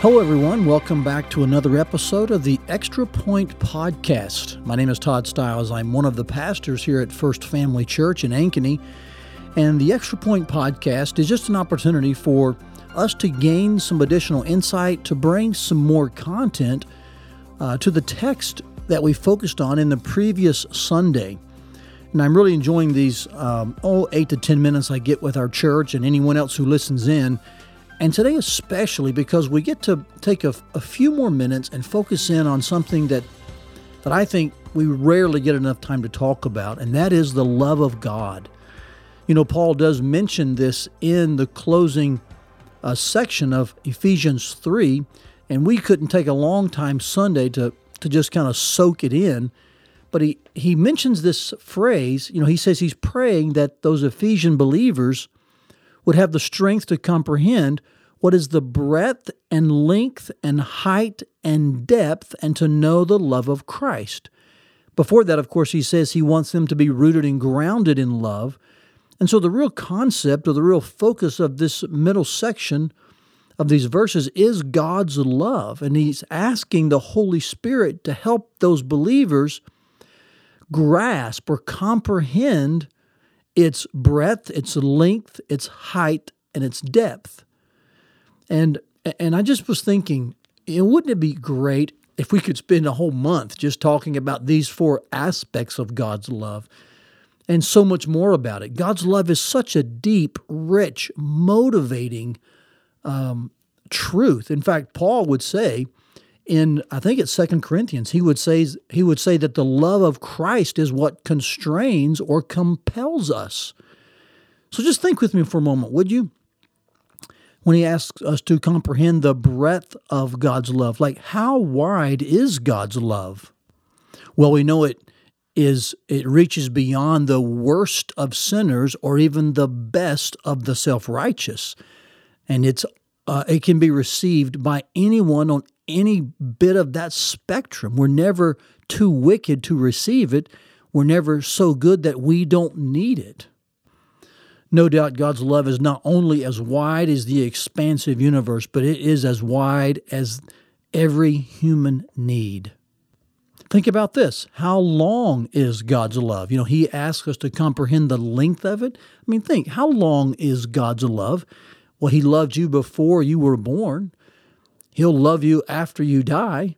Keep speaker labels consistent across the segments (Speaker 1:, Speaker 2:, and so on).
Speaker 1: Hello, everyone. Welcome back to another episode of the Extra Point Podcast. My name is Todd Stiles. I'm one of the pastors here at First Family Church in Ankeny. And the Extra Point Podcast is just an opportunity for us to gain some additional insight, to bring some more content uh, to the text that we focused on in the previous Sunday. And I'm really enjoying these um, oh, eight to 10 minutes I get with our church and anyone else who listens in and today, especially because we get to take a, a, few more minutes and focus in on something that, that I think we rarely get enough time to talk about, and that is the love of God. You know, Paul does mention this in the closing uh, section of Ephesians 3, and we couldn't take a long time Sunday to, to just kind of soak it in. But he, he mentions this phrase, you know, he says he's praying that those Ephesian believers would have the strength to comprehend what is the breadth and length and height and depth and to know the love of Christ. Before that, of course, he says he wants them to be rooted and grounded in love. And so the real concept or the real focus of this middle section of these verses is God's love. And he's asking the Holy Spirit to help those believers grasp or comprehend its breadth, its length, its height, and its depth. And and I just was thinking, you know, wouldn't it be great if we could spend a whole month just talking about these four aspects of God's love and so much more about it? God's love is such a deep, rich, motivating um, truth. In fact, Paul would say in I think it's Second Corinthians, he would say he would say that the love of Christ is what constrains or compels us. So just think with me for a moment, would you? When he asks us to comprehend the breadth of God's love, like how wide is God's love? Well, we know it is it reaches beyond the worst of sinners or even the best of the self-righteous. And it's uh, it can be received by anyone on any bit of that spectrum. We're never too wicked to receive it. We're never so good that we don't need it. No doubt God's love is not only as wide as the expansive universe, but it is as wide as every human need. Think about this. How long is God's love? You know, He asks us to comprehend the length of it. I mean, think, how long is God's love? Well, He loved you before you were born. He'll love you after you die.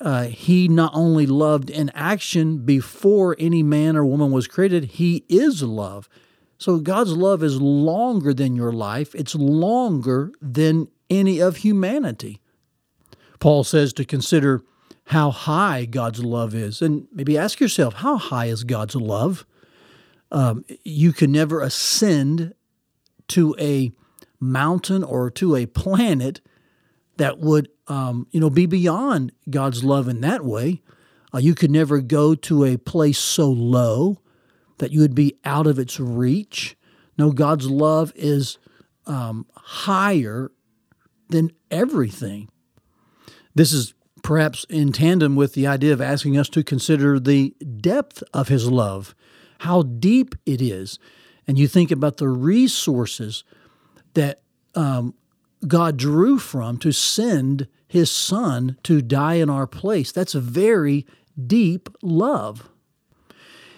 Speaker 1: Uh, he not only loved in action before any man or woman was created, He is love. So God's love is longer than your life, it's longer than any of humanity. Paul says to consider how high God's love is. And maybe ask yourself, how high is God's love? Um, you can never ascend to a mountain or to a planet that would, um, you know, be beyond God's love in that way. Uh, you could never go to a place so low that you would be out of its reach. No, God's love is um, higher than everything. This is perhaps in tandem with the idea of asking us to consider the depth of His love, how deep it is. And you think about the resources that um, God drew from to send his son to die in our place. That's a very deep love.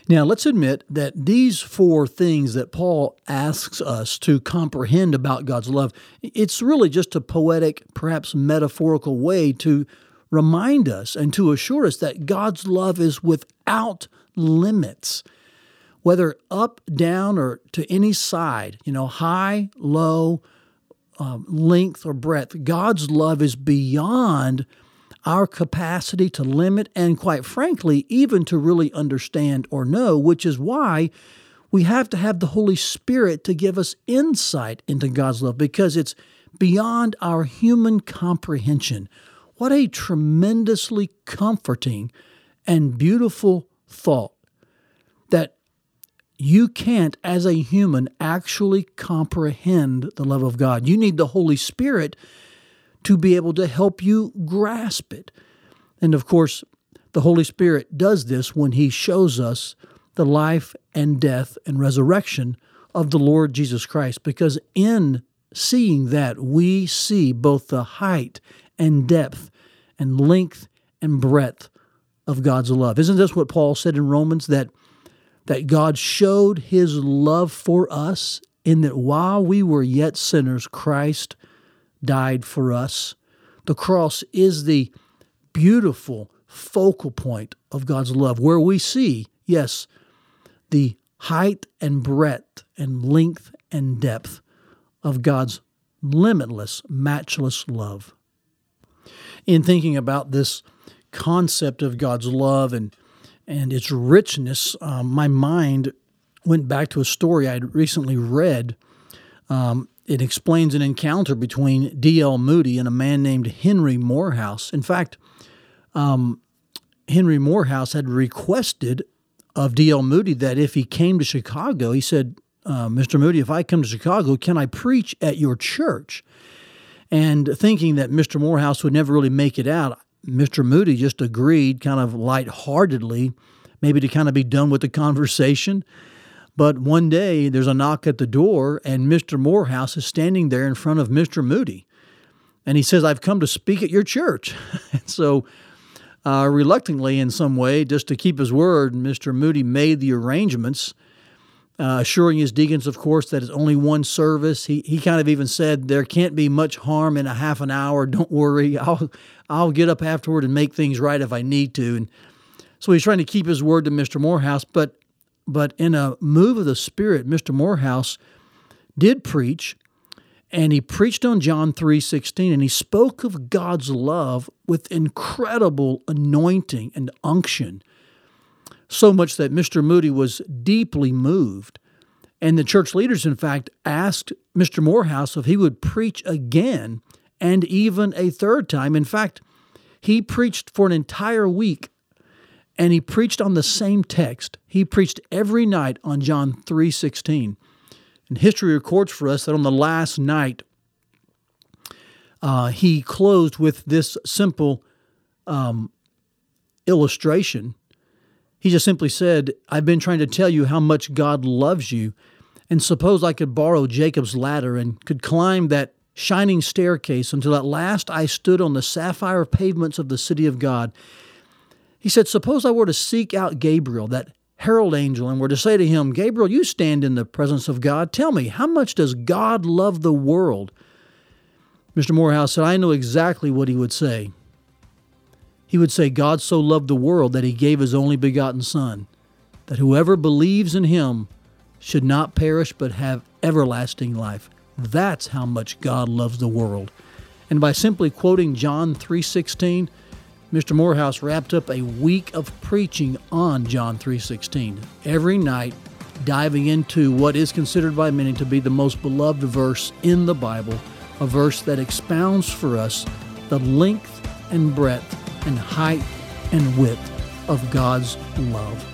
Speaker 1: Now, let's admit that these four things that Paul asks us to comprehend about God's love, it's really just a poetic, perhaps metaphorical way to remind us and to assure us that God's love is without limits, whether up, down, or to any side, you know, high, low, um, length or breadth. God's love is beyond our capacity to limit and, quite frankly, even to really understand or know, which is why we have to have the Holy Spirit to give us insight into God's love because it's beyond our human comprehension. What a tremendously comforting and beautiful thought you can't, as a human, actually comprehend the love of God. You need the Holy Spirit to be able to help you grasp it. And of course, the Holy Spirit does this when He shows us the life and death and resurrection of the Lord Jesus Christ, because in seeing that we see both the height and depth and length and breadth of God's love. Isn't this what Paul said in Romans that that God showed his love for us in that while we were yet sinners Christ died for us. The cross is the beautiful focal point of God's love where we see, yes, the height and breadth and length and depth of God's limitless, matchless love. In thinking about this concept of God's love and and its richness, um, my mind went back to a story I'd recently read. Um, it explains an encounter between D.L. Moody and a man named Henry Moorhouse. In fact, um, Henry Moorhouse had requested of D.L. Moody that if he came to Chicago, he said, uh, Mr. Moody, if I come to Chicago, can I preach at your church? And thinking that Mr. Moorhouse would never really make it out, Mr. Moody just agreed, kind of lightheartedly, maybe to kind of be done with the conversation. But one day there's a knock at the door, and Mr. Moorhouse is standing there in front of Mr. Moody. And he says, I've come to speak at your church. and so uh, reluctantly, in some way, just to keep his word, Mr. Moody made the arrangements, uh, assuring his deacons, of course, that it's only one service. He, he kind of even said, There can't be much harm in a half an hour. Don't worry. I'll, I'll get up afterward and make things right if I need to. And so he's trying to keep his word to Mr. Moorhouse. But, but in a move of the Spirit, Mr. Moorhouse did preach and he preached on John 3:16 and he spoke of God's love with incredible anointing and unction so much that Mr. Moody was deeply moved and the church leaders in fact asked Mr. Moorhouse if he would preach again and even a third time in fact he preached for an entire week and he preached on the same text he preached every night on John 3:16 and history records for us that on the last night, uh, he closed with this simple um, illustration. He just simply said, I've been trying to tell you how much God loves you. And suppose I could borrow Jacob's ladder and could climb that shining staircase until at last I stood on the sapphire pavements of the city of God. He said, Suppose I were to seek out Gabriel, that herald angel and were to say to him, Gabriel, you stand in the presence of God. Tell me, how much does God love the world? Mr. Moorhouse said, I know exactly what he would say. He would say, God so loved the world that he gave his only begotten Son, that whoever believes in him should not perish but have everlasting life. That's how much God loves the world. And by simply quoting John 3:16, Mr. Moorhouse wrapped up a week of preaching on John 3:16 every night diving into what is considered by many to be the most beloved verse in the Bible, a verse that expounds for us the length and breadth and height and width of God's love.